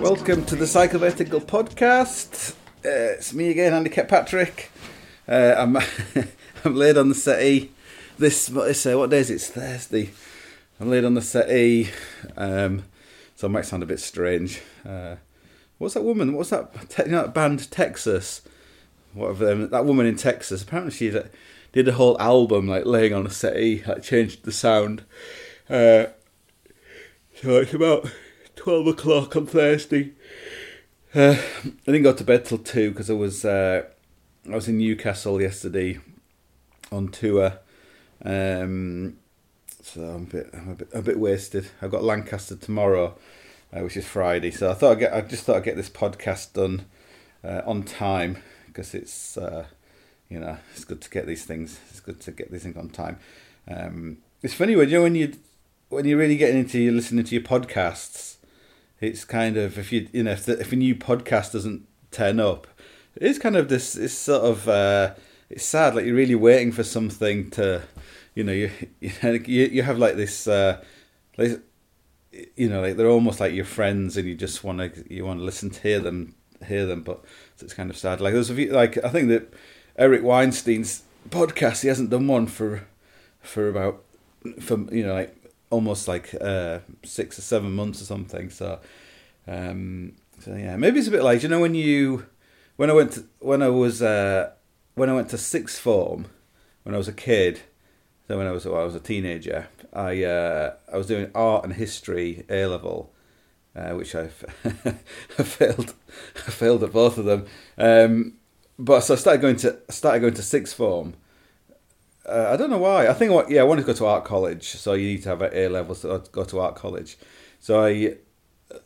Welcome to the Psychovertical Podcast. Uh, it's me again, Andy Kirkpatrick. Uh, I'm I'm laid on the settee. This what is uh, what day is it? It's Thursday. I'm laid on the settee. Um, so I might sound a bit strange. Uh, what's that woman? What's that? Te- you know, that band Texas. Whatever them. That woman in Texas. Apparently she did, did a whole album like laying on a settee. Like changed the sound. Uh, so it's about twelve o'clock on Thursday. Uh, I didn't go to bed till two because I was uh, I was in Newcastle yesterday on tour. Um, so I'm a bit I'm a bit a bit wasted. I've got Lancaster tomorrow, uh, which is Friday. So I thought I'd get I just thought I'd get this podcast done uh, on time because it's uh, you know it's good to get these things. It's good to get these things on time. Um, it's funny when you know when you when you're really getting into you listening to your podcasts it's kind of if you you know if, the, if a new podcast doesn't turn up, it's kind of this. It's sort of uh, it's sad. Like you're really waiting for something to, you know, you you you have like this. Uh, like, you know, like they're almost like your friends, and you just want to you want to listen to hear them hear them, but it's kind of sad. Like there's a few, like I think that Eric Weinstein's podcast, he hasn't done one for for about for you know like almost like uh, six or seven months or something. So, um, so yeah, maybe it's a bit like you know when you when I went to, when I was uh, when I went to sixth form when I was a kid. So when I was well, I was a teenager, I uh, I was doing art and history A level, uh, which I failed I failed at both of them. Um, but so I started going to started going to sixth form uh, I don't know why. I think what yeah, I wanted to go to art college, so you need to have an A level to go to art college. So I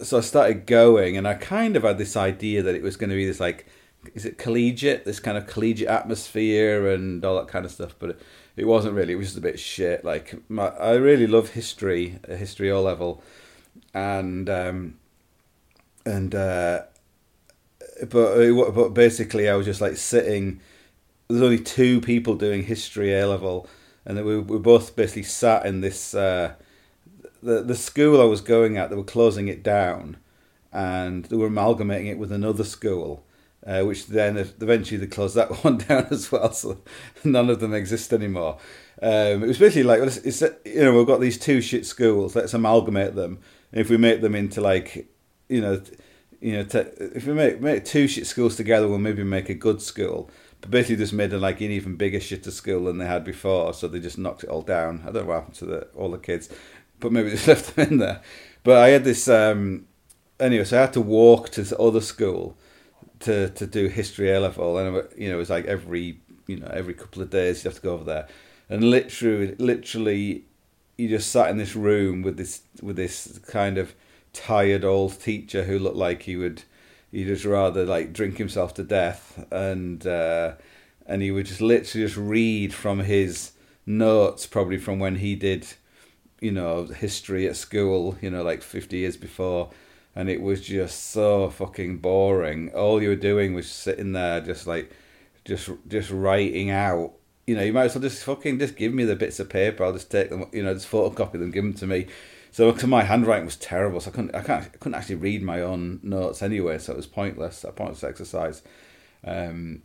so I started going, and I kind of had this idea that it was going to be this like is it collegiate, this kind of collegiate atmosphere and all that kind of stuff, but it, it wasn't really. It was just a bit shit. Like my, I really love history, history O level, and um, and uh, but but basically I was just like sitting there's only two people doing history A level, and we we both basically sat in this uh, the the school I was going at. They were closing it down, and they were amalgamating it with another school. Uh, which then eventually they closed that one down as well, so none of them exist anymore. Um, it was basically like, it's, it's, you know, we've got these two shit schools. Let's amalgamate them. And if we make them into like, you know, you know, if we make make two shit schools together, we'll maybe make a good school. But basically, just made it like an even bigger shitter school than they had before. So they just knocked it all down. I don't know what happened to the, all the kids, but maybe they just left them in there. But I had this um, anyway. So I had to walk to the other school to to do history A level, and you know it was like every you know every couple of days you have to go over there, and literally literally you just sat in this room with this with this kind of tired old teacher who looked like he would he'd just rather like drink himself to death. And uh, and he would just literally just read from his notes probably from when he did you know history at school you know like 50 years before and it was just so fucking boring all you were doing was sitting there just like just just writing out you know you might as well just fucking just give me the bits of paper i'll just take them you know just photocopy them give them to me so because my handwriting was terrible, so I couldn't I can't I couldn't actually read my own notes anyway, so it was pointless, a pointless exercise. Um,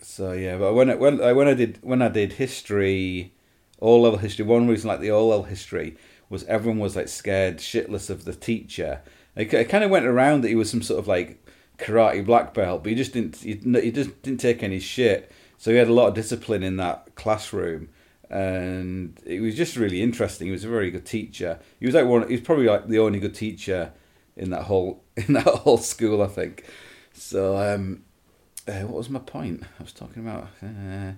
so yeah, but when I, when I, when I did when I did history, all level history, one reason like the all level history was everyone was like scared shitless of the teacher. It, it kind of went around that he was some sort of like karate black belt, but he just didn't he, he just didn't take any shit. So he had a lot of discipline in that classroom, and it was just really interesting. He was a very good teacher. He was like one. He was probably like the only good teacher in that whole in that whole school, I think. So, um, uh, what was my point? I was talking about uh,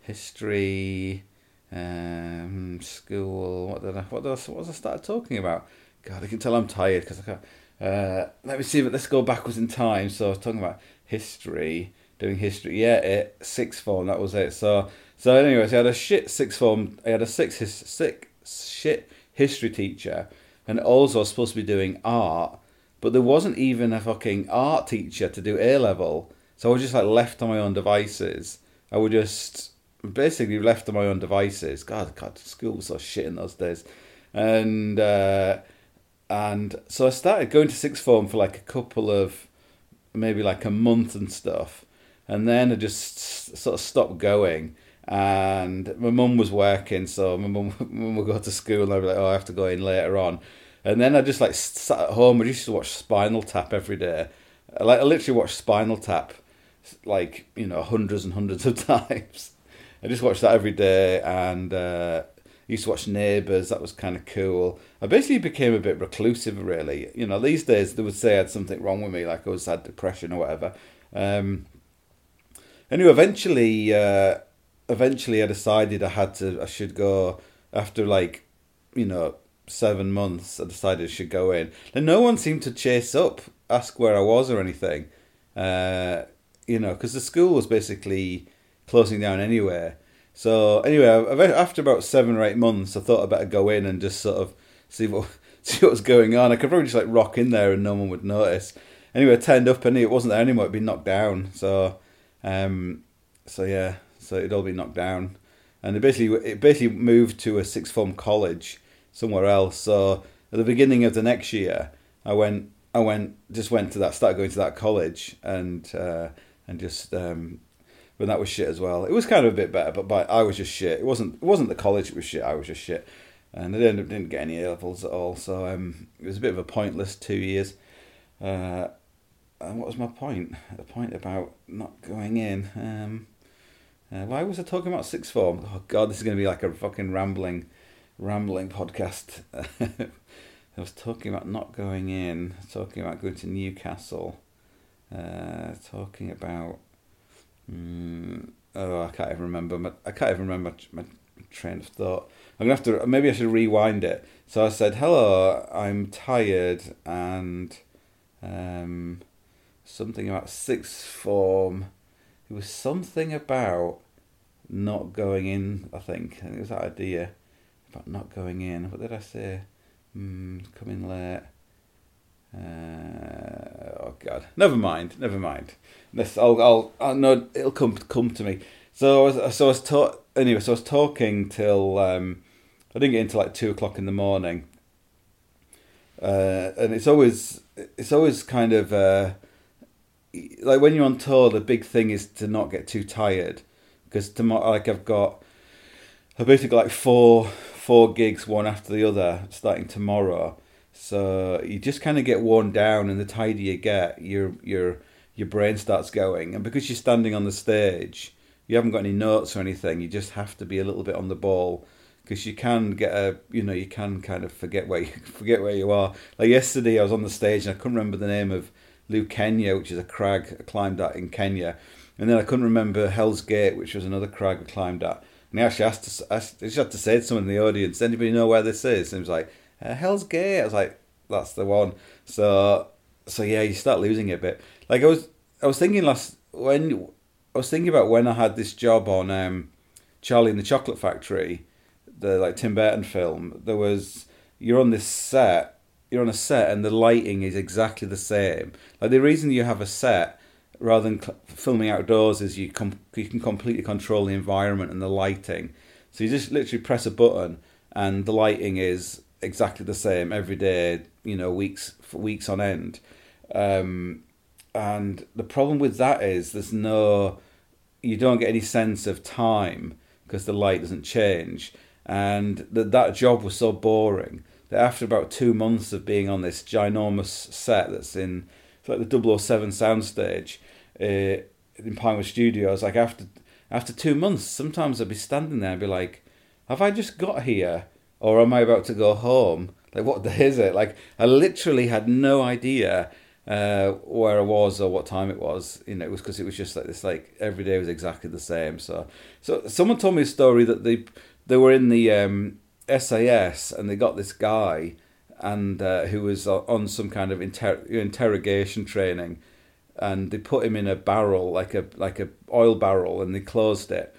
history, um, school. What did I? What else? What was I started talking about? God, I can tell I'm tired because I can't. Uh, let me see. But let's go backwards in time. So I was talking about history, doing history. Yeah, it sixth form. That was it. So so anyways, I had a shit sixth form. I had a six his, sick shit history teacher, and also I was supposed to be doing art, but there wasn't even a fucking art teacher to do A level. So I was just like left on my own devices. I would just basically left on my own devices. God, God, school was so shit in those days, and. Uh, and so I started going to sixth form for like a couple of maybe like a month and stuff, and then I just sort of stopped going. And my mum was working, so my mum, would go to school, and I'd be like, "Oh, I have to go in later on." And then I just like sat at home. I used to watch Spinal Tap every day. Like I literally watched Spinal Tap, like you know, hundreds and hundreds of times. I just watched that every day, and uh, used to watch Neighbours. That was kind of cool. I basically became a bit reclusive, really. You know, these days they would say I had something wrong with me, like I was had depression or whatever. Um, anyway, eventually, uh, eventually, I decided I had to. I should go after like, you know, seven months. I decided I should go in, and no one seemed to chase up, ask where I was or anything. Uh, you know, because the school was basically closing down anyway. So anyway, after about seven or eight months, I thought I'd better go in and just sort of see what see what was going on. I could probably just like rock in there and no one would notice. Anyway, I turned up and it wasn't there anymore. It'd been knocked down. So, um, so yeah, so it'd all been knocked down, and it basically it basically moved to a sixth form college somewhere else. So at the beginning of the next year, I went I went just went to that started going to that college and uh, and just um, but that was shit as well. It was kind of a bit better, but, but I was just shit. It wasn't it wasn't the college. It was shit. I was just shit, and I didn't didn't get any A levels at all. So um, it was a bit of a pointless two years. Uh, and what was my point? The point about not going in. Um, uh, why was I talking about sixth form? Oh god, this is going to be like a fucking rambling, rambling podcast. I was talking about not going in, talking about going to Newcastle, uh, talking about Mm, oh, I can't even remember. My, I can't even remember my, my train of thought. I'm gonna have to. Maybe I should rewind it. So I said, "Hello, I'm tired," and um, something about sixth form. It was something about not going in. I think. I think it was that idea about not going in. What did I say? Mm, coming late. Uh, oh God, never mind, never mind. This I'll I'll, I'll no, it'll come come to me. So I was so I was taught anyway. So I was talking till um, I didn't get into like two o'clock in the morning. Uh, and it's always it's always kind of uh, like when you're on tour. The big thing is to not get too tired because tomorrow, like I've got, I've basically got like four four gigs one after the other starting tomorrow so you just kind of get worn down, and the tighter you get, your your your brain starts going. And because you're standing on the stage, you haven't got any notes or anything. You just have to be a little bit on the ball because you can get a you know you can kind of forget where you forget where you are. Like yesterday, I was on the stage and I couldn't remember the name of Lukenya, which is a crag I climbed at in Kenya, and then I couldn't remember Hell's Gate, which was another crag I climbed at. And I actually asked, to, he just had to say to someone in the audience, "Anybody know where this is?" And he was like, uh, Hell's Gate. I was like, that's the one. So so yeah, you start losing it a bit. Like I was I was thinking last when I was thinking about when I had this job on um, Charlie and the Chocolate Factory, the like Tim Burton film. There was you're on this set, you're on a set, and the lighting is exactly the same. Like the reason you have a set rather than cl- filming outdoors is you com- you can completely control the environment and the lighting. So you just literally press a button, and the lighting is exactly the same every day, you know, weeks for weeks on end. Um, and the problem with that is there's no, you don't get any sense of time because the light doesn't change. And that that job was so boring that after about two months of being on this ginormous set that's in like the 007 soundstage uh, in Pinewood Studios, like after after two months, sometimes I'd be standing there and be like, "Have I just got here, or am I about to go home? Like, what day is it?" Like, I literally had no idea uh, where I was or what time it was. You know, it was because it was just like this. Like every day was exactly the same. So, so someone told me a story that they they were in the um, SAS and they got this guy and uh, who was on some kind of inter- interrogation training, and they put him in a barrel like a like a oil barrel, and they closed it,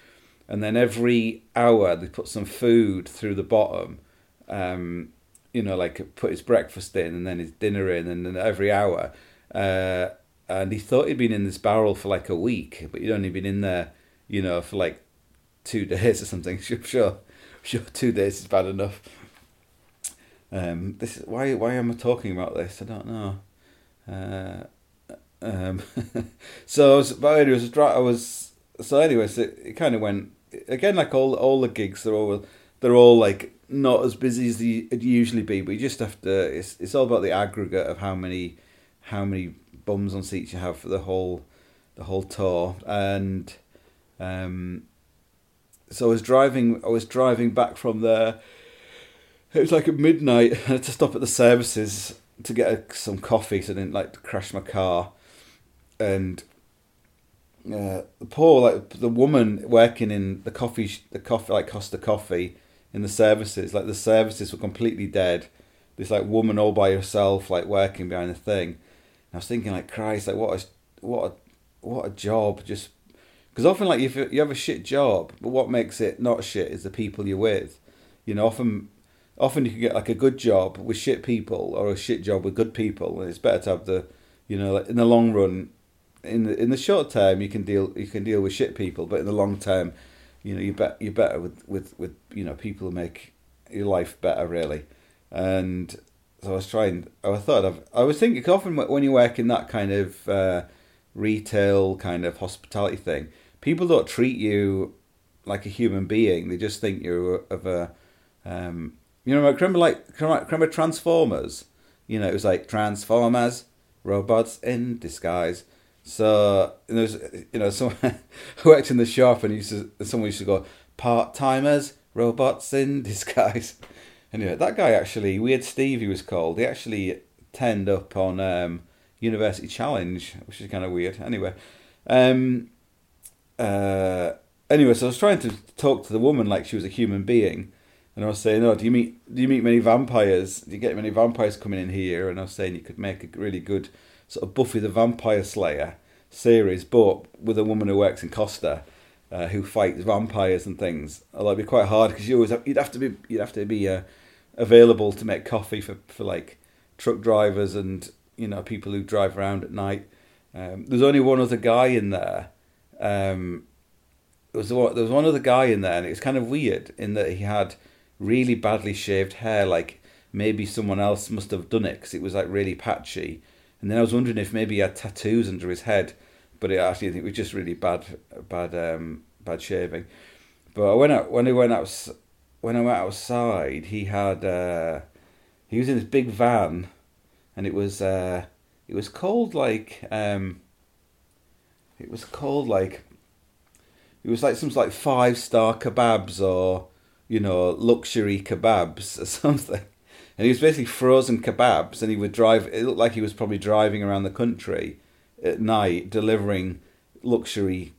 and then every hour they put some food through the bottom, um, you know, like put his breakfast in and then his dinner in, and then every hour, uh, and he thought he'd been in this barrel for like a week, but he'd only been in there, you know, for like two days or something. Sure, sure, sure, two days is bad enough. Um, this is, why why am I talking about this? I don't know. Uh, um, so, I was, but I was, I was so anyways, it, it kind of went again like all all the gigs. They're all they're all like not as busy as they usually be, but you just have to. It's it's all about the aggregate of how many how many bums on seats you have for the whole the whole tour, and um, so I was driving. I was driving back from there it was like at midnight. I had to stop at the services to get a, some coffee, so I didn't like to crash my car. And uh, the poor like the woman working in the coffee, the coffee like Costa Coffee in the services, like the services were completely dead. This like woman all by herself, like working behind the thing. And I was thinking, like, Christ, like what a what a what a job. Just because often like if you have a shit job, but what makes it not shit is the people you're with. You know, often often you can get like a good job with shit people or a shit job with good people, and it's better to have the, you know, like in the long run. In the in the short term, you can deal you can deal with shit people, but in the long term, you know, you bet you're better with with with you know people who make your life better really, and so I was trying. I thought of. I was thinking often when you work in that kind of uh, retail kind of hospitality thing, people don't treat you like a human being. They just think you're of a um, you know, remember like remember Transformers? You know, it was like Transformers, robots in disguise. So there's you know someone who worked in the shop and used to someone used to go part timers, robots in disguise. Anyway, that guy actually Weird Steve he was called. He actually turned up on um, University Challenge, which is kind of weird. Anyway, um, uh, anyway, so I was trying to talk to the woman like she was a human being and I was saying, "Oh, do you meet do you meet many vampires? Do you get many vampires coming in here?" And I was saying you could make a really good sort of Buffy the Vampire Slayer series, but with a woman who works in Costa, uh, who fights vampires and things. Although it'd be quite hard because you always have, you'd have to be you'd have to be uh, available to make coffee for for like truck drivers and you know people who drive around at night. Um, there's only one other guy in there. Um, there was one, there was one other guy in there, and it was kind of weird in that he had really badly shaved hair, like maybe someone else must have done it because it was like really patchy. And then I was wondering if maybe he had tattoos under his head, but it actually I think it was just really bad, bad, um, bad shaving. But I went out when I went out when I went outside. He had uh, he was in this big van, and it was uh, it was called like um, it was called like it was like some like five star kebabs or you know, luxury kebabs or something. And he was basically frozen kebabs, and he would drive. It looked like he was probably driving around the country at night delivering luxury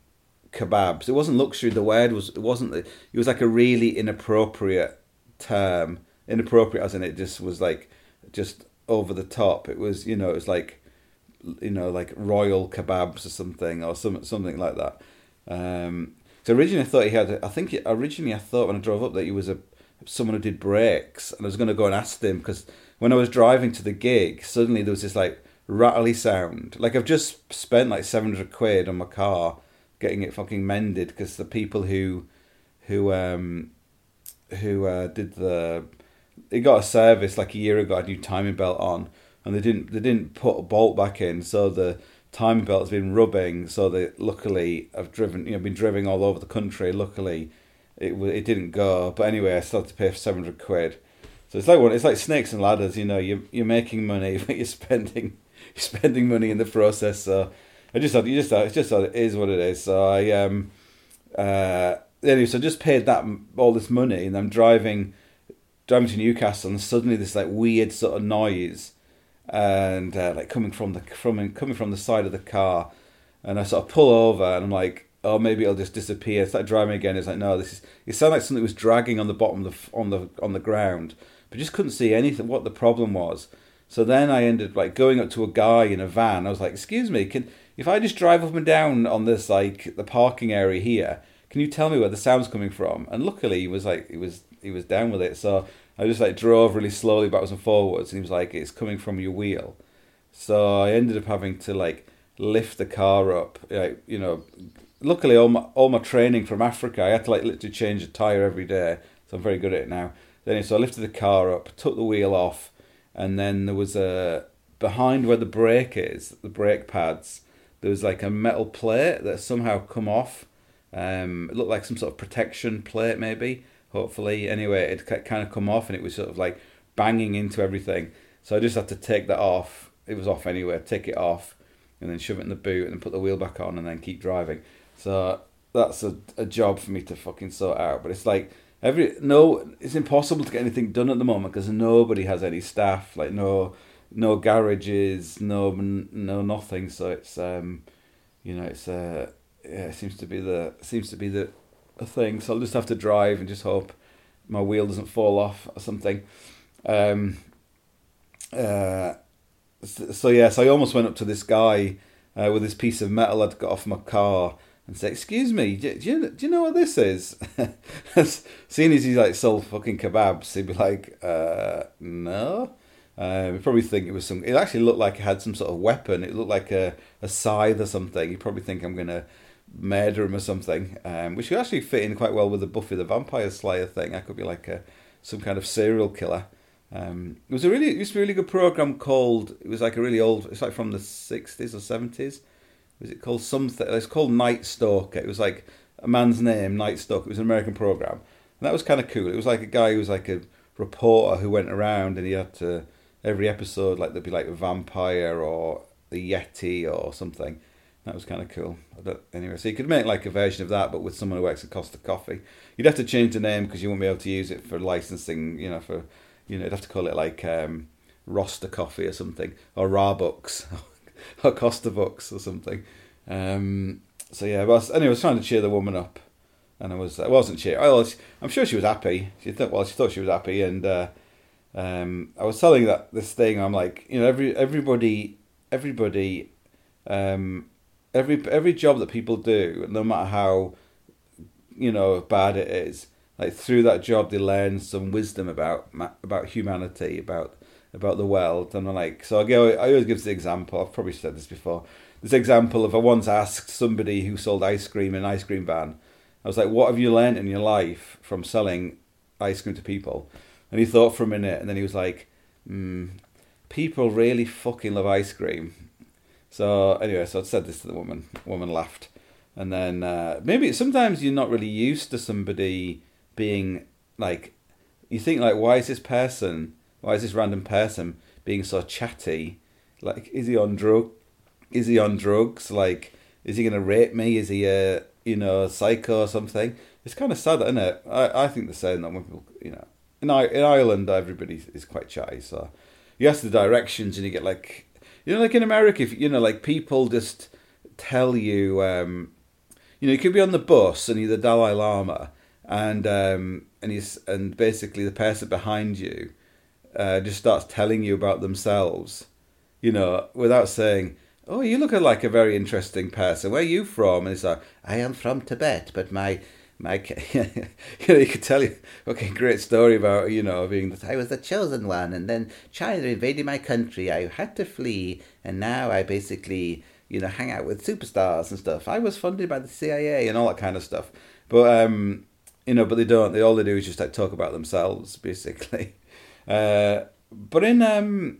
kebabs. It wasn't luxury. The word was. It wasn't. It was like a really inappropriate term. Inappropriate, as in it just was like just over the top. It was. You know, it was like you know, like royal kebabs or something, or some something like that. Um, so originally I thought he had. I think originally I thought when I drove up that he was a someone who did brakes, and I was going to go and ask them because when I was driving to the gig, suddenly there was this like rattly sound. Like I've just spent like seven hundred quid on my car getting it fucking mended because the people who who um who uh, did the it got a service like a year ago, a new timing belt on, and they didn't they didn't put a bolt back in, so the timing belt's been rubbing, so that luckily I've driven, you know, been driving all over the country. Luckily, it it didn't go. But anyway, I still had to pay for seven hundred quid. So it's like one. It's like snakes and ladders. You know, you you're making money, but you're spending you're spending money in the process. So I just thought you just thought it's just thought it is what it is. So I um uh, anyway, so I just paid that all this money, and I'm driving driving to Newcastle, and suddenly this like weird sort of noise, and uh, like coming from the from coming from the side of the car, and I sort of pull over, and I'm like, oh, maybe it'll just disappear. Start driving again. It's like, no, this is. It sounded like something was dragging on the bottom of the on the on the ground, but just couldn't see anything. What the problem was. So then I ended up like going up to a guy in a van. I was like, excuse me, can if I just drive up and down on this like the parking area here, can you tell me where the sound's coming from? And luckily he was like he was he was down with it. So I just like drove really slowly backwards and forwards, and he was like, "It's coming from your wheel." So I ended up having to like lift the car up. Like, you know, luckily all my all my training from Africa, I had to like literally change a tire every day, so I'm very good at it now. Then so I lifted the car up, took the wheel off, and then there was a behind where the brake is, the brake pads. There was like a metal plate that somehow come off. Um, it looked like some sort of protection plate, maybe hopefully. Anyway, it kind of come off and it was sort of like banging into everything. So I just had to take that off. It was off anyway. Take it off and then shove it in the boot and then put the wheel back on and then keep driving. So that's a, a job for me to fucking sort out. But it's like every no, it's impossible to get anything done at the moment because nobody has any staff. Like no, no garages, no no nothing. So it's um, you know, it's uh, yeah, it seems to be the seems to be the a thing, so I'll just have to drive and just hope my wheel doesn't fall off or something. Um, uh, so, yeah, so I almost went up to this guy uh, with this piece of metal I'd got off my car and said, "Excuse me, do, do, you, do you know what this is?" Seeing as he's like sold fucking kebabs, he'd be like, uh, "No." Um, he'd probably think it was some. It actually looked like it had some sort of weapon. It looked like a, a scythe or something. He'd probably think I'm gonna murder him or something, um, which could actually fit in quite well with the Buffy the Vampire Slayer thing. I could be like a some kind of serial killer. Um, it was a really it was a really good program called. It was like a really old. It's like from the sixties or seventies. Was it called something? It's called Night Stalker. It was like a man's name, Night Stalker. It was an American program, and that was kind of cool. It was like a guy who was like a reporter who went around and he had to every episode like there'd be like a vampire or the Yeti or something that was kind of cool. Anyway, so you could make like a version of that, but with someone who works at Costa Coffee. You'd have to change the name because you won't be able to use it for licensing. You know, for you know, you'd have to call it like um, Roster Coffee or something, or Raw Books, or Costa Books or something. Um, so yeah, but anyway, I was trying to cheer the woman up, and I was I wasn't cheering. I was, I'm sure she was happy. She thought well, she thought she was happy, and uh, um, I was telling that this thing. I'm like, you know, every everybody everybody. Um, every every job that people do, no matter how you know bad it is, like through that job they learn some wisdom about about humanity, about about the world, and I'm like, so I go. I always give this example. I've probably said this before. This example of I once asked somebody who sold ice cream in an ice cream van. I was like, "What have you learned in your life from selling ice cream to people?" And he thought for a minute, and then he was like, mm, "People really fucking love ice cream." So anyway, so I said this to the woman. The woman laughed, and then uh, maybe sometimes you're not really used to somebody being like, you think like, why is this person, why is this random person being so chatty? Like, is he on drug? Is he on drugs? Like, is he gonna rape me? Is he a you know psycho or something? It's kind of sad, isn't it? I, I think the same that when people, you know, in I in Ireland everybody is quite chatty, so you ask the directions and you get like you know, like in America, if you know, like people just tell you, um, you know, you could be on the bus and you're the Dalai Lama, and um, and he's and basically the person behind you uh, just starts telling you about themselves, you know, without saying, "Oh, you look like a very interesting person. Where are you from?" And it's like, "I am from Tibet, but my my you know you could tell you okay great story about you know being that I was the chosen one and then China invaded my country I had to flee and now I basically you know hang out with superstars and stuff I was funded by the CIA and all that kind of stuff but um you know but they don't they all they do is just like talk about themselves basically uh but in um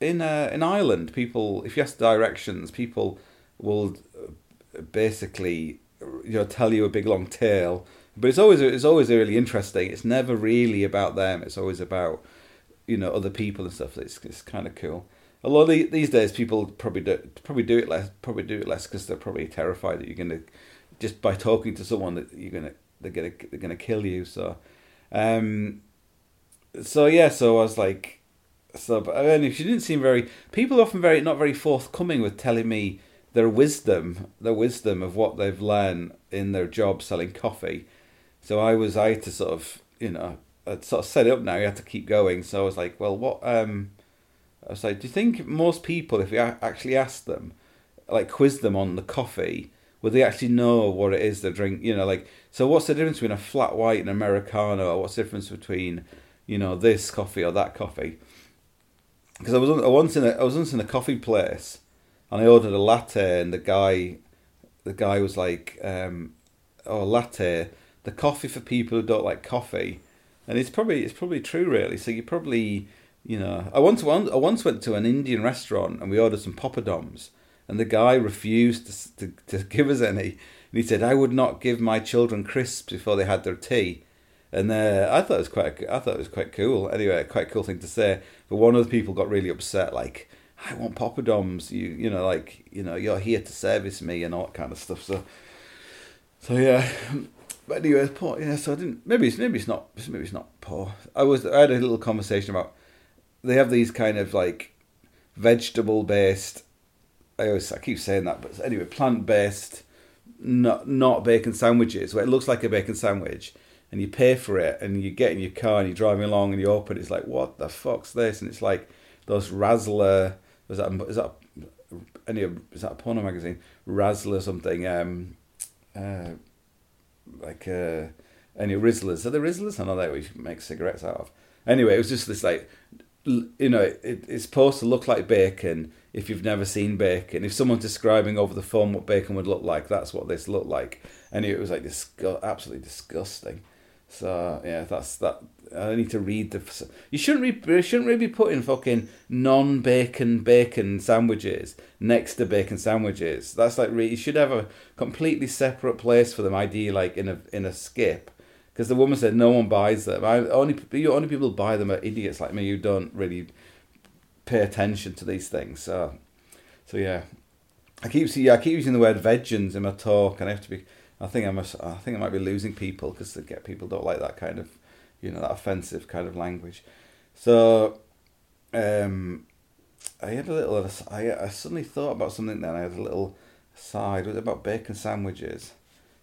in uh in Ireland people if you ask directions people will basically you know tell you a big long tale. But it's always it's always really interesting. It's never really about them. It's always about you know other people and stuff. It's, it's kind of cool. A lot of the, these days people probably do probably do it less probably do it less because they're probably terrified that you're to just by talking to someone that you're gonna they're gonna they're gonna kill you. So, um, so yeah, so I was like, so but I mean, she didn't seem very. People often very not very forthcoming with telling me their wisdom, their wisdom of what they've learned in their job selling coffee. So I was I had to sort of you know I'd sort of set it up now. You had to keep going. So I was like, well, what? Um, I was like, do you think most people, if we actually ask them, like quiz them on the coffee, would they actually know what it is they drink? You know, like so. What's the difference between a flat white and americano? Or what's the difference between you know this coffee or that coffee? Because I was I once in a I was once in a coffee place, and I ordered a latte, and the guy, the guy was like, um, "Oh, latte, the coffee for people who don't like coffee," and it's probably it's probably true, really. So you probably you know, I once I once went to an Indian restaurant and we ordered some poppadoms, and the guy refused to, to, to give us any. And he said, "I would not give my children crisps before they had their tea." And uh, I thought it was quite I thought it was quite cool. Anyway, quite cool thing to say. But one of the people got really upset, like, "I want poppadoms. You you know, like you know, you're here to service me and all that kind of stuff." So, so yeah. But anyway, poor. Yeah, so I didn't. Maybe it's maybe it's not. Maybe it's not poor. I was. I had a little conversation about they have these kind of like vegetable based. I always I keep saying that, but anyway, plant based, not not bacon sandwiches where it looks like a bacon sandwich, and you pay for it, and you get in your car and you're driving along and you open it, it's like what the fuck's this? And it's like those Razzler. Was that is that any is that a porno magazine? Razzler something. Um, uh, like uh, any Rizzlers. Are there Rizzlers? I know that we make cigarettes out of. Anyway, it was just this like you know, it, it's supposed to look like bacon if you've never seen bacon. If someone's describing over the phone what bacon would look like, that's what this looked like. And it was like disgu- absolutely disgusting. So yeah, that's that. I need to read the. You shouldn't be. You shouldn't really be putting fucking non-bacon bacon sandwiches next to bacon sandwiches. That's like you should have a completely separate place for them. Ideally, like in a in a skip because the woman said no one buys them. I only only people who buy them are idiots like me who don't really pay attention to these things. So, so yeah, I keep see I keep using the word vegans in my talk, and I have to be. I think I must. I think I might be losing people because get people don't like that kind of, you know, that offensive kind of language. So, um, I had a little. I I suddenly thought about something. Then I had a little side. Was it about bacon sandwiches?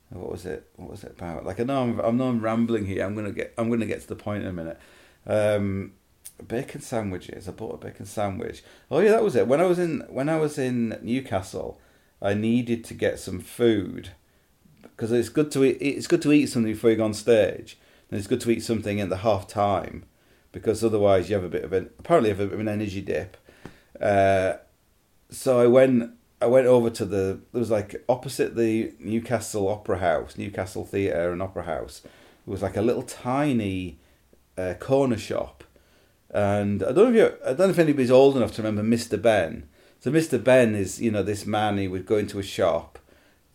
what was it? What was it about? Like I know I'm, I know I'm rambling here. I'm gonna get I'm gonna get to the point in a minute. Um, bacon sandwiches. I bought a bacon sandwich. Oh yeah, that was it. When I was in when I was in Newcastle, I needed to get some food because it's good to eat. It's good to eat something before you go on stage, and it's good to eat something at the half time because otherwise you have a bit of an apparently have a bit of an energy dip. Uh, so I went I went over to the there was like opposite the Newcastle Opera House, Newcastle Theatre and Opera House. It was like a little tiny uh, corner shop, and I don't know if you I don't know if anybody's old enough to remember Mr. Ben. So Mr. Ben is you know this man he would go into a shop,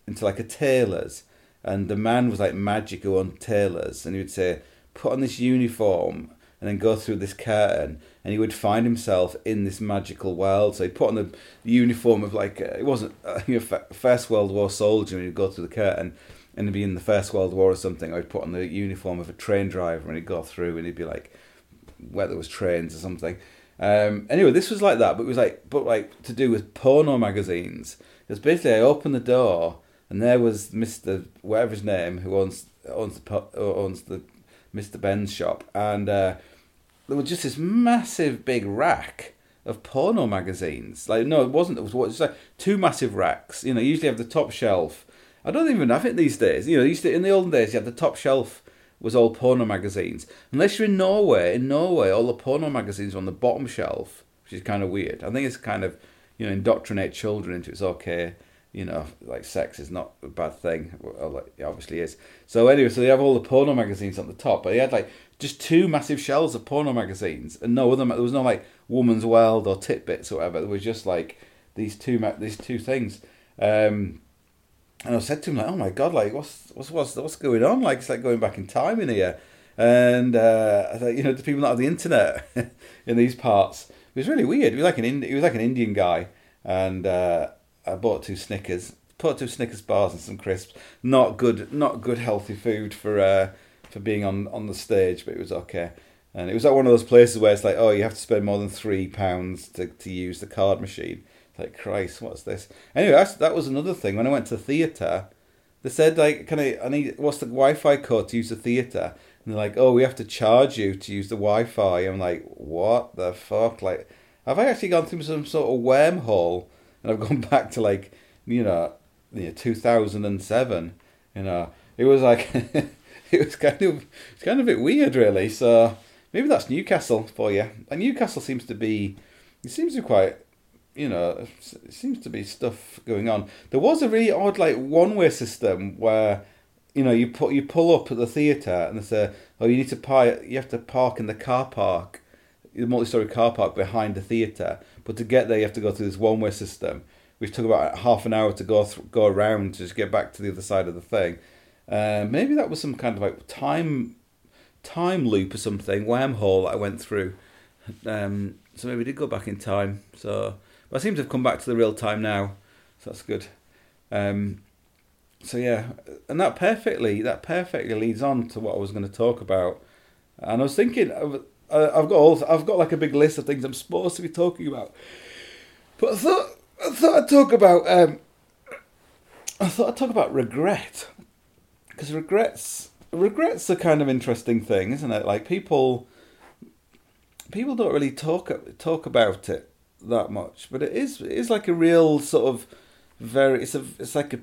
into like a tailor's, and the man was like magic who owned tailors, and he would say, "Put on this uniform." and then go through this curtain and he would find himself in this magical world. So he put on the, uniform of like uh, it wasn't uh, you know, First World War soldier, and he'd go through the curtain and he'd be in the First World War or something. He'd put on the uniform of a train driver and he'd go through and he'd be like, where there was trains or something. Um, anyway, this was like that, but it was like, but like to do with porno magazines. Because basically, I opened the door and there was Mister whatever his name who owns owns the owns the Mr. Ben's shop, and uh, there was just this massive big rack of porno magazines. Like no, it wasn't. It was what? It's like two massive racks. You know, usually have the top shelf. I don't even have it these days. You know, used to in the olden days you had the top shelf was all porno magazines. Unless you're in Norway, in Norway all the porno magazines are on the bottom shelf, which is kind of weird. I think it's kind of you know indoctrinate children into it's okay. You know, like sex is not a bad thing. Well, it obviously is. So anyway, so they have all the porno magazines on the top, but they had like just two massive shelves of porno magazines, and no other. There was no like Woman's World or Titbits or whatever. There was just like these two these two things. Um, and I said to him like, "Oh my god, like what's what's what's what's going on? Like it's like going back in time in here." And uh, I thought, you know, the people that have the internet in these parts, it was really weird. He was like an Indi- he was like an Indian guy, and uh, I bought two Snickers, put two Snickers bars and some crisps. Not good, not good healthy food for uh, for being on on the stage, but it was okay. And it was like one of those places where it's like, oh, you have to spend more than three pounds to to use the card machine. It's like, Christ, what's this? Anyway, that's, that was another thing. When I went to the theatre, they said like, can I? I need what's the Wi-Fi code to use the theatre? And they're like, oh, we have to charge you to use the Wi-Fi. I'm like, what the fuck? Like, have I actually gone through some sort of wormhole and I've gone back to like, you know, you know 2007? You know, it was like, it was kind of, it's kind of a bit weird, really. So maybe that's Newcastle for you. And Newcastle seems to be, it seems to be quite you know, it seems to be stuff going on. There was a really odd, like, one way system where you know, you put you pull up at the theatre and they say, "Oh, you need to park. You have to park in the car park, the multi-story car park behind the theatre. But to get there, you have to go through this one-way system, which took about half an hour to go th- go around to just get back to the other side of the thing. Uh, maybe that was some kind of like time time loop or something, wormhole that I went through. Um, so maybe I did go back in time. So, but I seem to have come back to the real time now. So that's good. Um, so yeah, and that perfectly that perfectly leads on to what I was going to talk about. And I was thinking, I've, I've got all, I've got like a big list of things I'm supposed to be talking about, but I thought I thought I'd talk about um, I thought I'd talk about regret because regrets regrets a kind of interesting thing, isn't it? Like people people don't really talk talk about it that much, but it is it is like a real sort of very it's a it's like a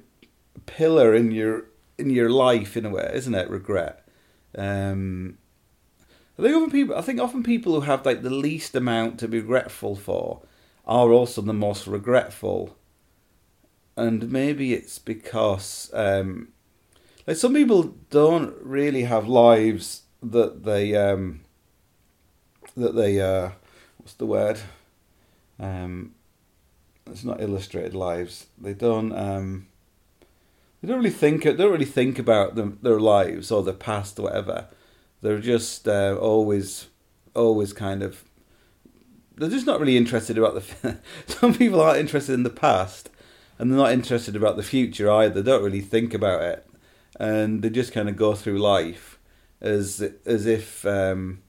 pillar in your in your life in a way, isn't it? Regret. Um, I think often people. I think often people who have like the least amount to be regretful for are also the most regretful. And maybe it's because, um, like, some people don't really have lives that they um, that they uh, what's the word? Um, it's not illustrated lives. They don't. Um, they don't really think they don't really think about them, their lives or their past or whatever. They're just uh, always always kind of they're just not really interested about the. some people aren't interested in the past, and they're not interested about the future either. They don't really think about it, and they just kind of go through life as as if. Um,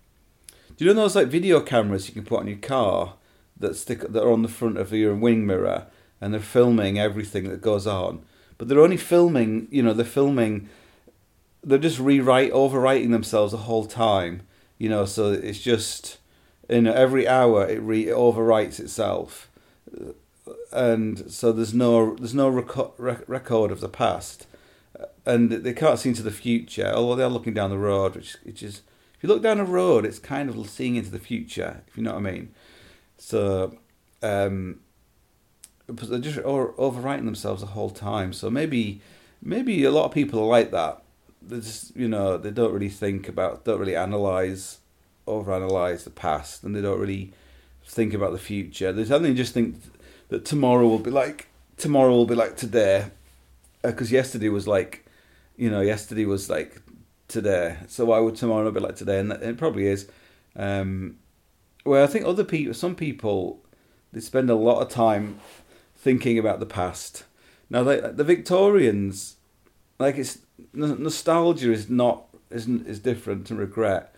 do you know those like video cameras you can put on your car that stick that are on the front of your wing mirror, and they're filming everything that goes on but they're only filming. You know, they're filming. They're just rewrite, overwriting themselves the whole time. You know, so it's just, you know, every hour it re it overwrites itself, and so there's no there's no reco- record of the past, and they can't see into the future. Although they're looking down the road, which which is if you look down a road, it's kind of seeing into the future. If you know what I mean. So, um, they're just overwriting themselves the whole time. So maybe maybe a lot of people are like that. They just you know they don't really think about, don't really analyze, overanalyze the past, and they don't really think about the future. They suddenly just think that tomorrow will be like tomorrow will be like today, because uh, yesterday was like, you know, yesterday was like today. So why would tomorrow be like today? And it probably is. Um, I think other people, some people, they spend a lot of time thinking about the past. Now, the Victorians, like it's nostalgia is not is is different to regret.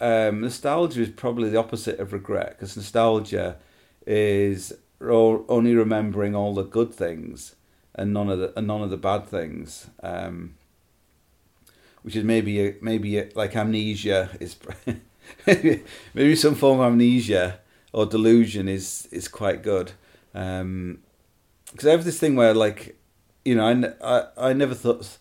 Um, nostalgia is probably the opposite of regret because nostalgia is only remembering all the good things and none of the and none of the bad things. Um, which is maybe a, maybe a, like amnesia is maybe some form of amnesia or delusion is is quite good because um, I have this thing where like you know I, I, I never thought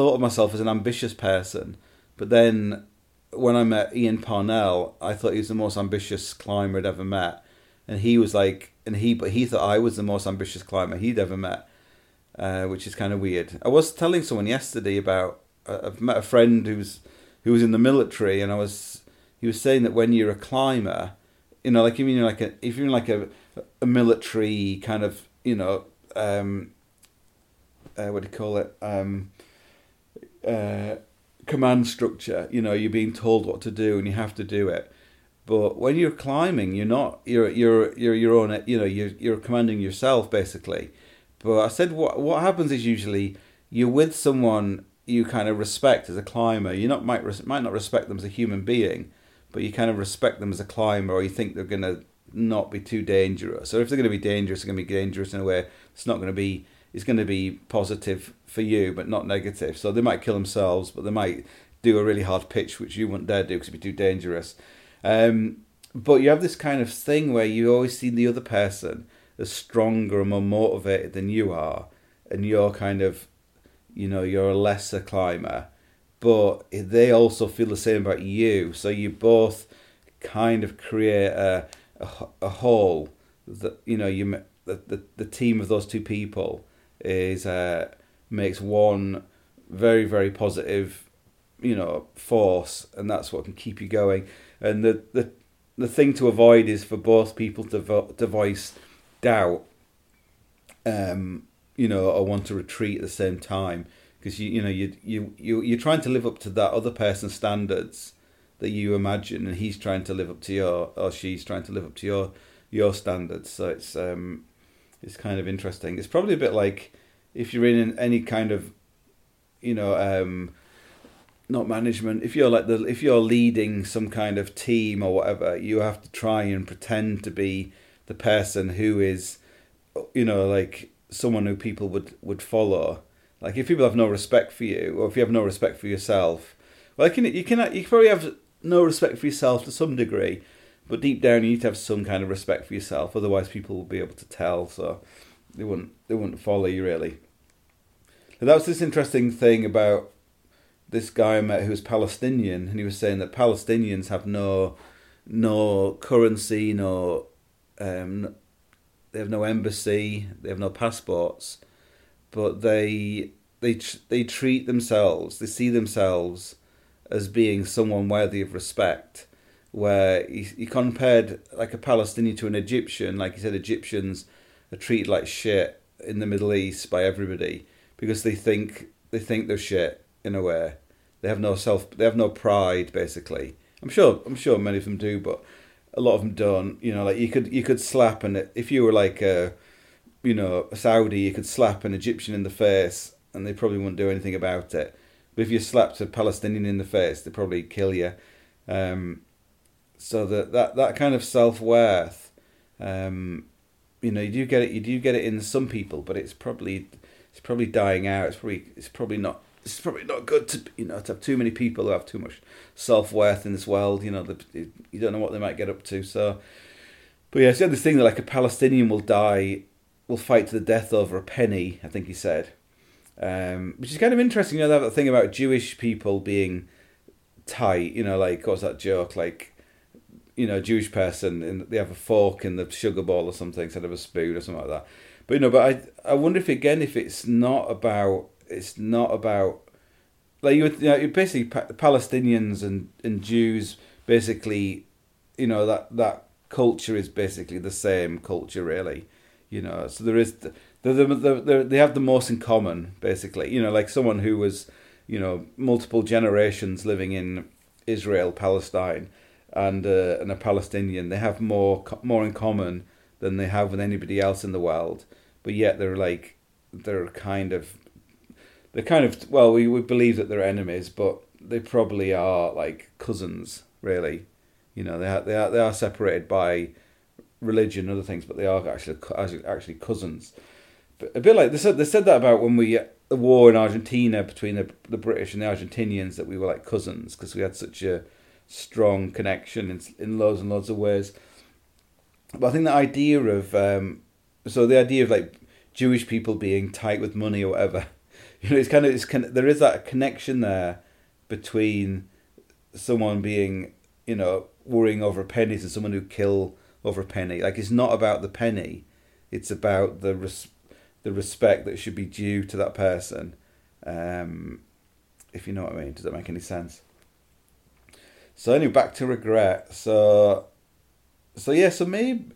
thought of myself as an ambitious person, but then when I met Ian Parnell, I thought he was the most ambitious climber I'd ever met, and he was like, and he but he thought I was the most ambitious climber he'd ever met, uh, which is kind of weird. I was telling someone yesterday about uh, I've met a friend who's who was in the military, and I was he was saying that when you're a climber, you know, like if you're like a if you're in like a a military kind of you know um, uh, what do you call it um, uh, command structure. You know, you're being told what to do and you have to do it. But when you're climbing, you're not. You're you're you're your own. You know, you're you're commanding yourself basically. But I said what what happens is usually you're with someone you kind of respect as a climber. You not might might not respect them as a human being, but you kind of respect them as a climber, or you think they're gonna not be too dangerous. Or if they're to be dangerous, they're to be dangerous in a way it's not to be it's going to be positive for you, but not negative. So they might kill themselves, but they might do a really hard pitch, which you wouldn't dare do because it'd be too dangerous. Um, but you have this kind of thing where you always see the other person as stronger and more motivated than you are, and you're kind of, you know, you're a lesser climber, but they also feel the same about you. So you both kind of create a a, a whole that you know you the, the the team of those two people is uh, makes one very very positive you know force and that's what can keep you going. And the the the thing to avoid is for both people to vo- to voice doubt um you know or want to retreat at the same time. Because you you know you you you you're trying to live up to that other person's standards that you imagine and he's trying to live up to your or she's trying to live up to your your standards. So it's um it's kind of interesting. It's probably a bit like if you're in any kind of you know um not management if you're like the if you're leading some kind of team or whatever you have to try and pretend to be the person who is you know like someone who people would would follow. Like if people have no respect for you or if you have no respect for yourself well can you can you probably have no respect for yourself to some degree but deep down you need to have some kind of respect for yourself otherwise people will be able to tell so they wouldn't they wouldn't follow you really and that was this interesting thing about this guy I met who was Palestinian, and he was saying that Palestinians have no no currency, no um, they have no embassy, they have no passports, but they they they treat themselves, they see themselves as being someone worthy of respect. Where he, he compared like a Palestinian to an Egyptian, like he said, Egyptians are treated like shit in the Middle East by everybody because they think they think they're shit in a way. They have no self. They have no pride. Basically, I'm sure. I'm sure many of them do, but a lot of them don't. You know, like you could you could slap and if you were like a, you know, a Saudi, you could slap an Egyptian in the face and they probably wouldn't do anything about it. But if you slapped a Palestinian in the face, they'd probably kill you. Um, so that that that kind of self worth, um, you know, you do get it. You do get it in some people, but it's probably it's probably dying out. It's probably it's probably not it's probably not good to you know to have too many people who have too much self worth in this world. You know, the, you don't know what they might get up to. So, but yeah, so this thing that like a Palestinian will die, will fight to the death over a penny. I think he said, um, which is kind of interesting. You know, that thing about Jewish people being tight. You know, like what's that joke? Like, you know, Jewish person and they have a fork in the sugar bowl or something instead of a spoon or something like that. But you know, but I I wonder if again if it's not about it's not about like you, you know, you basically Palestinians and, and Jews basically, you know that that culture is basically the same culture really, you know. So there is the, the, the, they have the most in common basically, you know, like someone who was, you know, multiple generations living in Israel, Palestine, and uh, and a Palestinian, they have more more in common than they have with anybody else in the world, but yet they're like they're kind of they're kind of well, we we believe that they're enemies, but they probably are like cousins, really. You know, they are they are they are separated by religion and other things, but they are actually actually cousins. But a bit like they said they said that about when we the war in Argentina between the the British and the Argentinians that we were like cousins because we had such a strong connection in in loads and loads of ways. But I think the idea of um, so the idea of like Jewish people being tight with money or whatever you know, it's kind of it's kind of, there is that connection there between someone being you know worrying over pennies and someone who kill over a penny. Like it's not about the penny; it's about the res- the respect that should be due to that person. Um, if you know what I mean, does that make any sense? So anyway, back to regret. So, so yeah, so maybe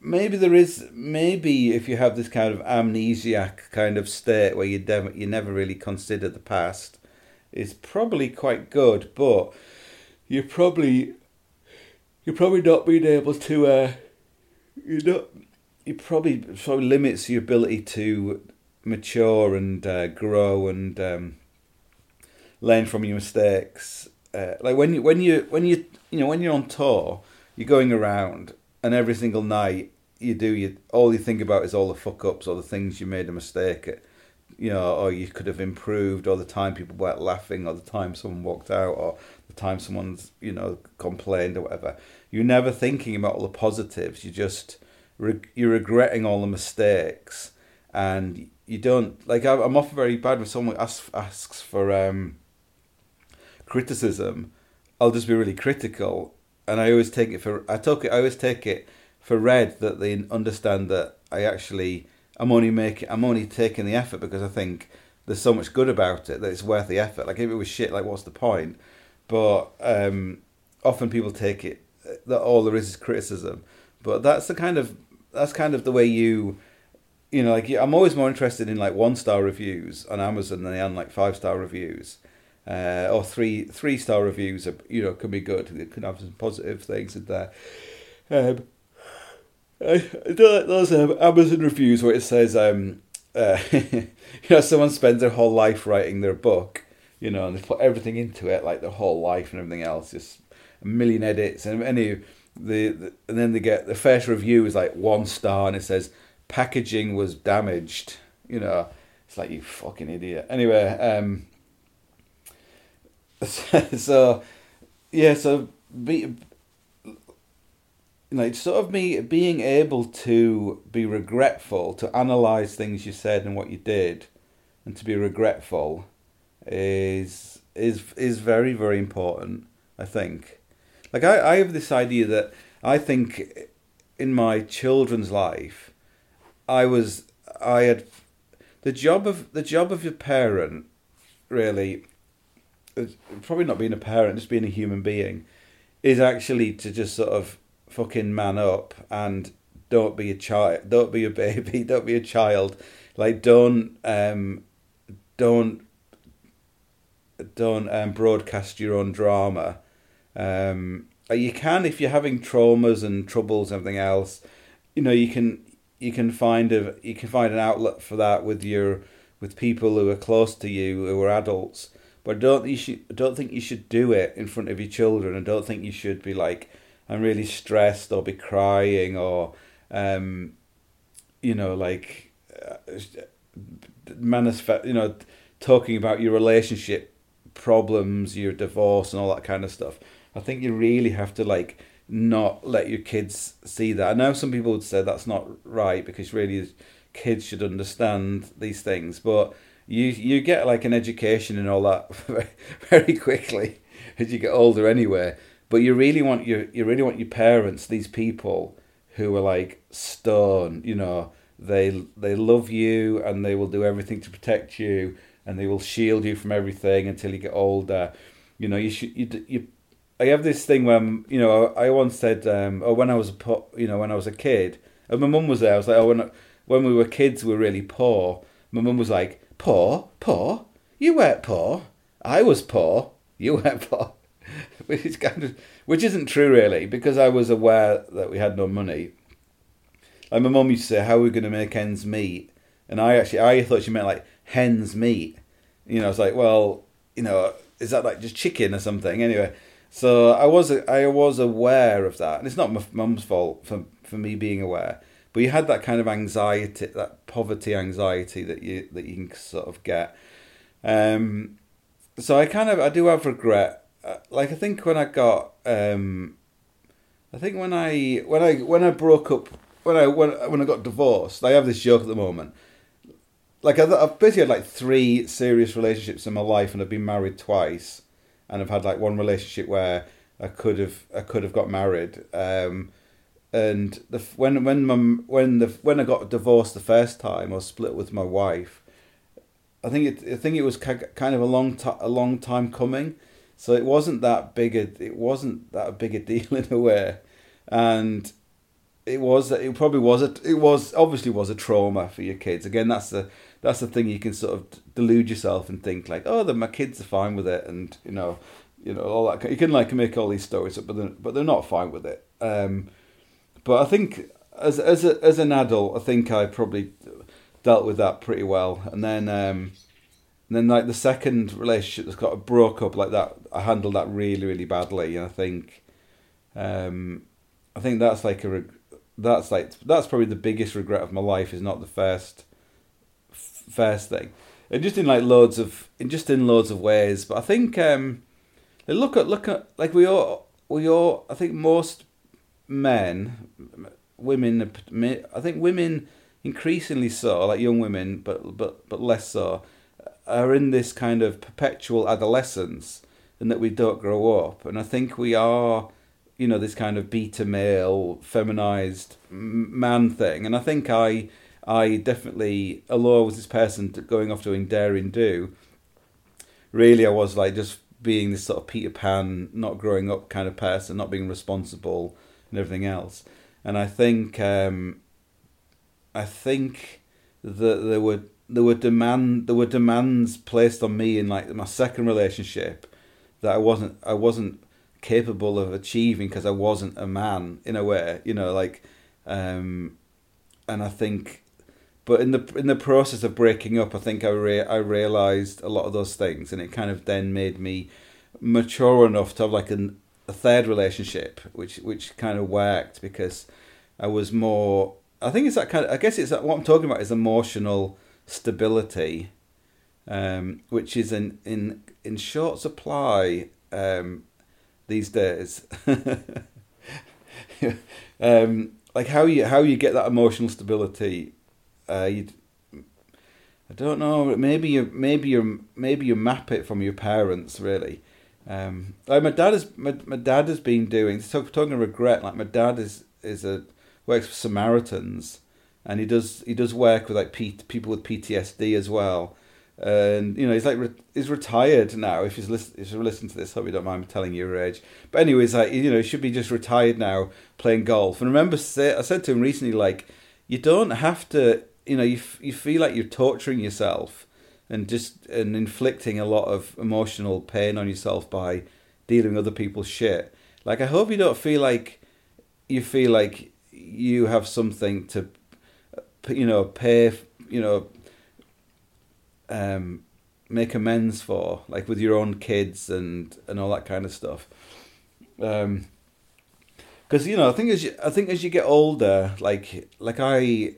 maybe there is maybe if you have this kind of amnesiac kind of state where you never you never really consider the past is probably quite good but you're probably you're probably not being able to uh you're not you probably probably limits your ability to mature and uh, grow and um, learn from your mistakes. Uh, like when you when you when you you know when you're on tour, you're going around and every single night you do you all you think about is all the fuck ups or the things you made a mistake at, you know, or you could have improved, or the time people weren't laughing, or the time someone walked out, or the time someone's you know complained or whatever. You're never thinking about all the positives. You just you're regretting all the mistakes, and you don't like. I'm often very bad when someone asks asks for um, criticism. I'll just be really critical, and I always take it for I took it. I always take it for red that they understand that I actually I'm only making I'm only taking the effort because I think there's so much good about it that it's worth the effort. Like if it was shit, like what's the point? But um, often people take it that all there is is criticism. But that's the kind of that's kind of the way you you know like I'm always more interested in like one star reviews on Amazon than I am like five star reviews. Uh, or three three star reviews are, you know can be good. It can have some positive things in there. Um, I, do like those um, Amazon reviews where it says, um, uh, you know, someone spends their whole life writing their book, you know, and they put everything into it, like their whole life and everything else, just a million edits, and any the, the and then they get the first review is like one star, and it says packaging was damaged, you know, it's like you fucking idiot. Anyway, um, so yeah, so be like sort of me being able to be regretful, to analyze things you said and what you did, and to be regretful, is is is very very important. I think, like I, I have this idea that I think in my children's life, I was I had the job of the job of your parent really probably not being a parent just being a human being is actually to just sort of fucking man up and don't be a child don't be a baby don't be a child. Like don't um don't don't um, broadcast your own drama. Um you can if you're having traumas and troubles and everything else. You know you can you can find a you can find an outlet for that with your with people who are close to you who are adults but don't you should don't think you should do it in front of your children and don't think you should be like I'm really stressed or be crying or, um, you know, like, uh, manifest, you know, talking about your relationship problems, your divorce, and all that kind of stuff. I think you really have to like not let your kids see that. I know some people would say that's not right because really kids should understand these things, but you you get like an education and all that very quickly as you get older anyway. But you really want your you really want your parents, these people who are like stone, you know, they they love you and they will do everything to protect you and they will shield you from everything until you get older. You know, you should you you. I have this thing when you know I once said, um, oh, when I was a you know when I was a kid, and my mum was there. I was like, oh, when when we were kids, we were really poor. My mum was like, poor, poor. You weren't poor. I was poor. You weren't poor. which is kind of which isn't true really because I was aware that we had no money. Like my mum used to say, "How are we going to make ends meet?" And I actually I thought she meant like hens meat. You know, I was like, well, you know, is that like just chicken or something? Anyway, so I was I was aware of that, and it's not my mum's fault for for me being aware. But you had that kind of anxiety, that poverty anxiety that you that you can sort of get. Um, so I kind of I do have regret uh, like I think when I got um, I think when I when I when I broke up when I when when I got divorced, I have this joke at the moment. Like I've, I've basically had like three serious relationships in my life, and I've been married twice, and I've had like one relationship where I could have I could have got married. Um, and the when when my when the when I got divorced the first time, was split with my wife. I think it I think it was kind of a long t- a long time coming so it wasn't that big a it wasn't that big a deal in a way, and it was it probably was a it was obviously was a trauma for your kids. Again, that's the that's the thing you can sort of delude yourself and think like, oh, my kids are fine with it, and you know, you know all that. You can like make all these stories up, but they're, but they're not fine with it. Um, but I think as as a, as an adult, I think I probably dealt with that pretty well. And then um, and then like the second relationship that's got broke up like that, I handled that really really badly. And I think um, I think that's like a that's like that's probably the biggest regret of my life is not the first first thing, and just in like loads of in just in loads of ways. But I think um, look at look at like we all we all I think most men, women, I think women increasingly so, like young women, but but but less so, are in this kind of perpetual adolescence, and that we don't grow up. And I think we are, you know, this kind of beta male, feminized man thing. And I think I, I definitely, although I was this person going off doing daring do, really I was like just being this sort of Peter Pan, not growing up kind of person, not being responsible and everything else. And I think um, I think that there were there were demand there were demands placed on me in like my second relationship that I wasn't I wasn't capable of achieving because I wasn't a man in a way, you know, like um, and I think but in the in the process of breaking up, I think I re- I realized a lot of those things, and it kind of then made me mature enough to have like an, a third relationship, which which kind of worked because I was more. I think it's that kind of. I guess it's that, what I'm talking about is emotional stability, um, which is in in in short supply um, these days. um, like how you how you get that emotional stability, uh, you I don't know. Maybe you maybe you maybe you map it from your parents really. Um, like my dad is my, my dad has been doing talking of regret. Like my dad is is a works for Samaritans, and he does he does work with like P, people with PTSD as well. And you know he's like re, he's retired now. If he's listen, if you listen to this, hope you don't mind me telling you your age. But anyways, like you know, he should be just retired now playing golf. And remember, say, I said to him recently, like you don't have to. You know, you you feel like you're torturing yourself and just and inflicting a lot of emotional pain on yourself by dealing with other people's shit. Like I hope you don't feel like you feel like you have something to you know pay you know um make amends for like with your own kids and and all that kind of stuff um because you know i think as you i think as you get older like like i you,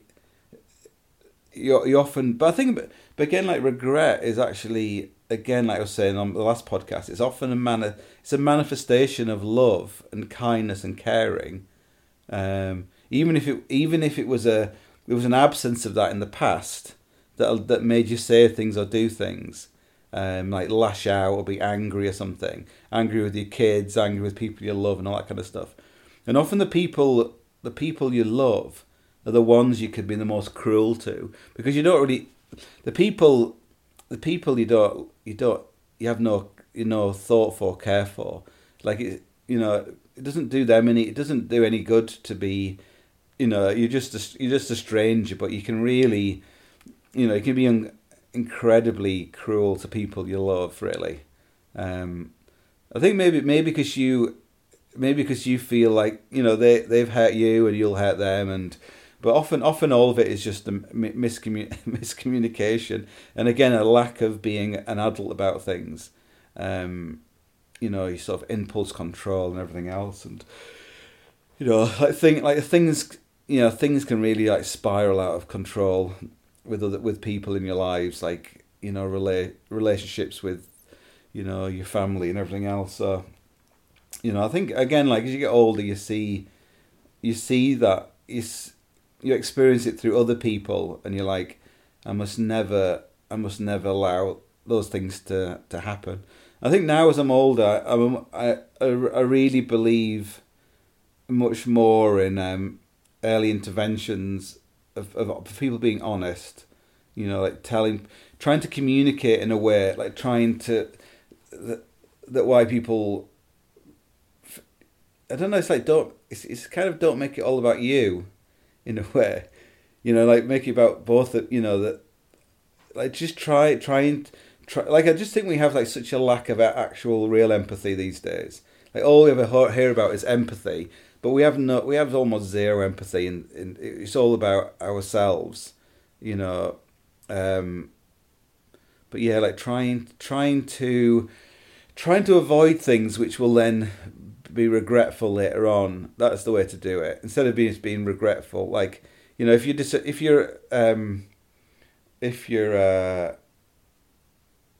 you often but i think but again, like regret is actually again, like I was saying on the last podcast, it's often a manner. It's a manifestation of love and kindness and caring. Um, even if it even if it was a there was an absence of that in the past that that made you say things or do things. Um, like lash out or be angry or something, angry with your kids, angry with people you love, and all that kind of stuff. And often the people, the people you love, are the ones you could be the most cruel to because you don't really the people, the people you don't, you don't, you have no, you know, thought for, care for. Like it, you know, it doesn't do them any. It doesn't do any good to be, you know, you're just a, you're just a stranger, but you can really, you know, you can be un, incredibly cruel to people you love. Really, um, I think maybe maybe because you, maybe because you feel like you know they they've hurt you and you'll hurt them and but often, often all of it is just a miscommun- miscommunication, and again, a lack of being an adult about things. Um, you know, you sort of impulse control and everything else, and you know, like thing like things, you know, things can really like spiral out of control with other with people in your lives, like you know, relate relationships with, you know, your family and everything else. So, you know, I think again, like as you get older, you see, you see that it's you experience it through other people, and you're like, I must never, I must never allow those things to to happen. I think now as I'm older, I'm, I I really believe much more in um, early interventions of, of people being honest. You know, like telling, trying to communicate in a way, like trying to that, that why people. I don't know. It's like don't. It's it's kind of don't make it all about you in a way. You know, like make it about both. That you know that, like just try try and try. Like I just think we have like such a lack of actual real empathy these days. Like all we ever hear about is empathy, but we have no, we have almost zero empathy, and, and it's all about ourselves, you know. Um, but yeah, like trying trying to trying to avoid things which will then be regretful later on. That's the way to do it. Instead of being being regretful, like you know, if you dis- if you're um, if you're uh,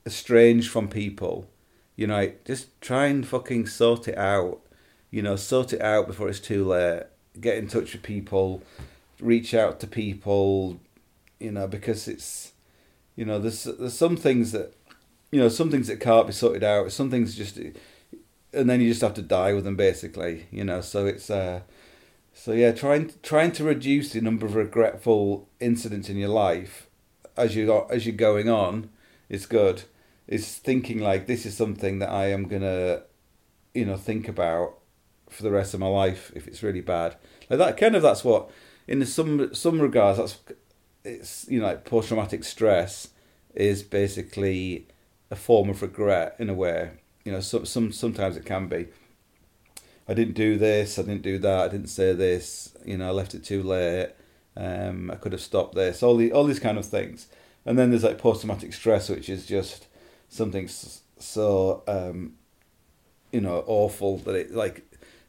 estranged from people, you know, just try and fucking sort it out. You know, sort it out before it's too late. Get in touch with people, reach out to people. You know, because it's you know, there's there's some things that you know, some things that can't be sorted out. Some things just, and then you just have to die with them, basically. You know, so it's uh, so yeah, trying trying to reduce the number of regretful incidents in your life as you as you're going on is good. Is thinking like this is something that I am gonna, you know, think about for the rest of my life if it's really bad. Like that kind of that's what in some some regards that's it's you know like post traumatic stress is basically a form of regret in a way. You know, some some sometimes it can be. I didn't do this. I didn't do that. I didn't say this. You know, I left it too late. Um, I could have stopped this. All the all these kind of things. And then there's like post traumatic stress, which is just something so um, you know awful that it like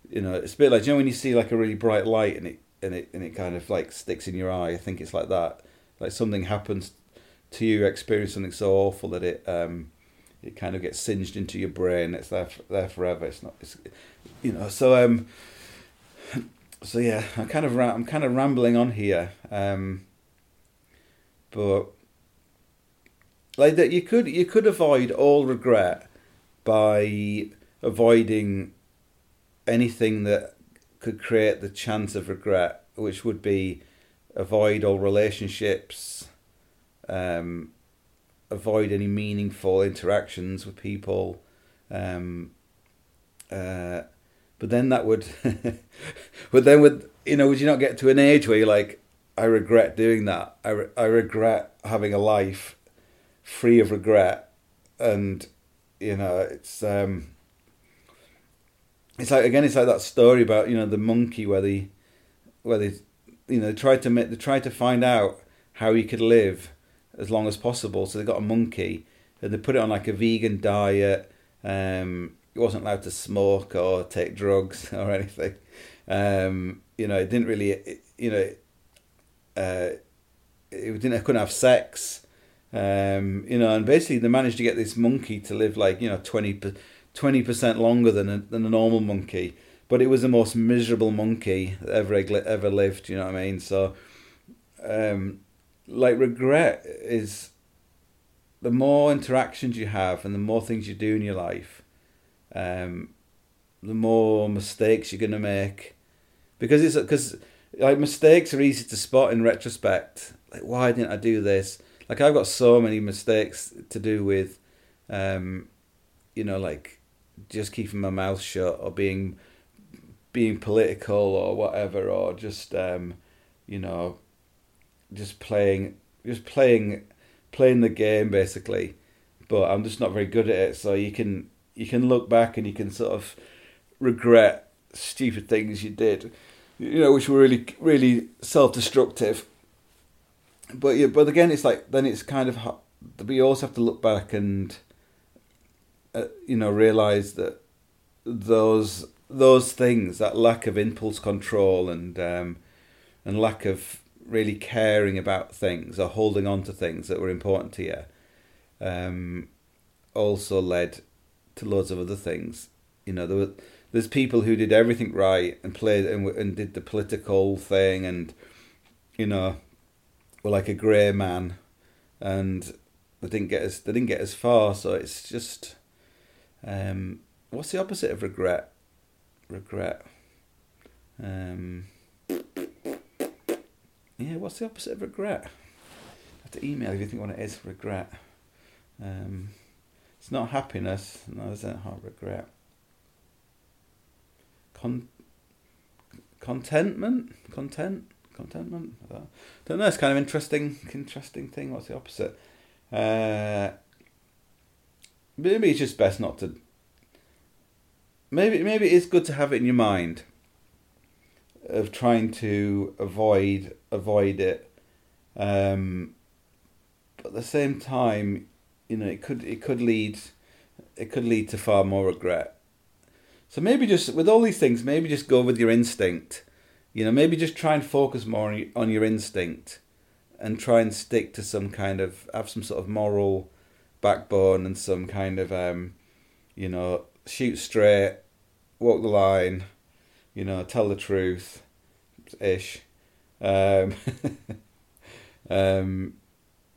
you know it's a bit like you know when you see like a really bright light and it and it and it kind of like sticks in your eye. I think it's like that like something happens to you, experience something so awful that it um, it kind of gets singed into your brain. It's there there forever. It's not. It's you know. So um. So yeah, I'm kind of I'm kind of rambling on here, um, but like that you could you could avoid all regret by avoiding anything that could create the chance of regret, which would be avoid all relationships, um, avoid any meaningful interactions with people. Um, uh, but then that would, but then would you know would you not get to an age where you're like, I regret doing that. I re- I regret having a life free of regret, and you know it's um. It's like again, it's like that story about you know the monkey where the, where they you know, they tried to make, they tried to find out how he could live as long as possible. So they got a monkey and they put it on like a vegan diet. Um, he wasn't allowed to smoke or take drugs or anything. Um, you know, it didn't really, it, you know, uh, it didn't, couldn't have sex. Um, you know, and basically they managed to get this monkey to live like you know 20 percent longer than a, than a normal monkey but it was the most miserable monkey that ever ever lived. You know what I mean? So, um, like regret is the more interactions you have and the more things you do in your life, um, the more mistakes you're gonna make, because it's because like mistakes are easy to spot in retrospect. Like why didn't I do this? Like I've got so many mistakes to do with, um, you know, like just keeping my mouth shut or being being political or whatever, or just um, you know, just playing, just playing, playing the game basically. But I'm just not very good at it. So you can you can look back and you can sort of regret stupid things you did, you know, which were really really self destructive. But yeah, but again, it's like then it's kind of you also have to look back and uh, you know realize that those those things, that lack of impulse control and um, and lack of really caring about things or holding on to things that were important to you, um, also led to loads of other things. You know, there were, there's people who did everything right and played and, and did the political thing and you know were like a grey man and they didn't get as they didn't get as far. So it's just um, what's the opposite of regret? regret. Um, yeah, what's the opposite of regret? I have to email if you think what it is. Regret. Um, it's not happiness. No, it's not regret. Con- contentment. Content. Contentment. I don't know. It's kind of interesting. Interesting thing. What's the opposite? Uh, maybe it's just best not to maybe maybe it's good to have it in your mind of trying to avoid avoid it. Um, but at the same time, you know, it could it could lead it could lead to far more regret. So maybe just with all these things, maybe just go with your instinct. You know, maybe just try and focus more on your instinct and try and stick to some kind of have some sort of moral backbone and some kind of um, you know, shoot straight, walk the line, you know, tell the truth, ish. Um, um,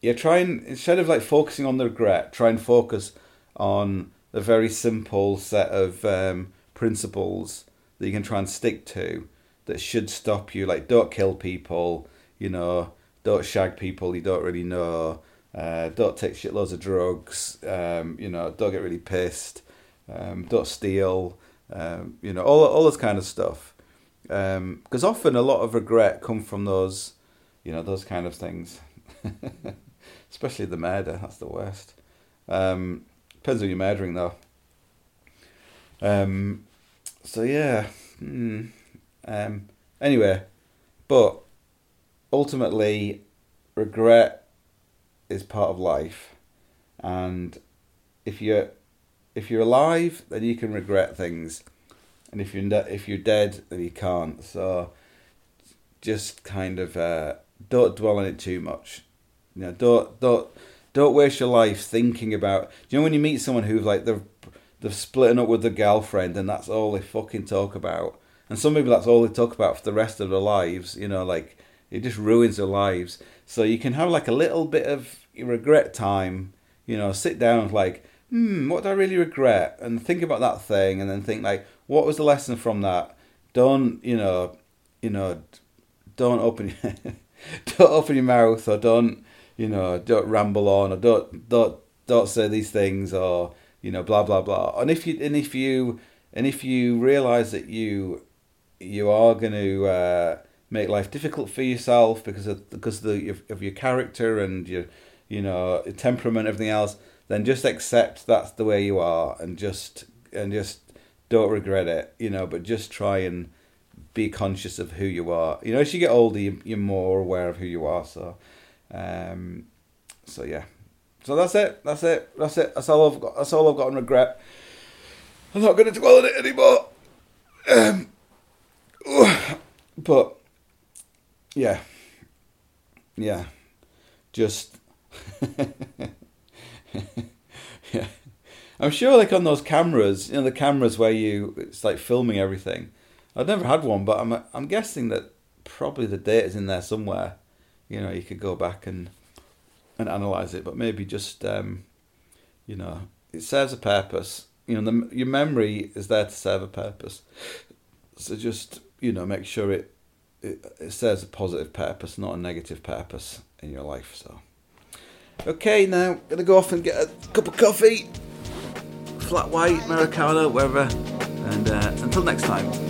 yeah, try and instead of like focusing on the regret, try and focus on the very simple set of um, principles that you can try and stick to that should stop you. Like, don't kill people, you know, don't shag people you don't really know, uh, don't take shitloads of drugs, um, you know, don't get really pissed, um, don't steal, um, you know, all all this kind of stuff. Because um, often a lot of regret come from those, you know, those kind of things. Especially the murder, that's the worst. Um, depends who you're murdering, though. Um, so yeah. Hmm. Um, anyway, but ultimately, regret is part of life, and if you're if you're alive, then you can regret things, and if you're if you're dead, then you can't. So just kind of uh, don't dwell on it too much. You know, don't don't don't waste your life thinking about. Do you know when you meet someone who's like they're they're splitting up with their girlfriend and that's all they fucking talk about, and some people that's all they talk about for the rest of their lives. You know, like it just ruins their lives. So you can have like a little bit of regret time. You know, sit down like, hmm, what do I really regret, and think about that thing, and then think like, what was the lesson from that? Don't you know, you know, don't open don't open your mouth or don't you know don't ramble on or don't don't don't say these things or you know blah blah blah and if you and if you and if you realize that you you are going to uh, make life difficult for yourself because of because of, the, of your character and your you know temperament everything else then just accept that's the way you are and just and just don't regret it you know but just try and be conscious of who you are. You know, as you get older, you're more aware of who you are. So, um, so yeah. So that's it. That's it. That's it. That's all I've got. That's all I've got on regret. I'm not going to dwell on it anymore. Um, but yeah, yeah, just yeah. I'm sure, like on those cameras, you know, the cameras where you it's like filming everything I've never had one, but I'm I'm guessing that probably the data's in there somewhere. You know, you could go back and and analyze it, but maybe just um, you know, it serves a purpose. You know, the, your memory is there to serve a purpose. So just you know, make sure it, it it serves a positive purpose, not a negative purpose in your life. So, okay, now gonna go off and get a cup of coffee, flat white, americano, whatever. And uh, until next time.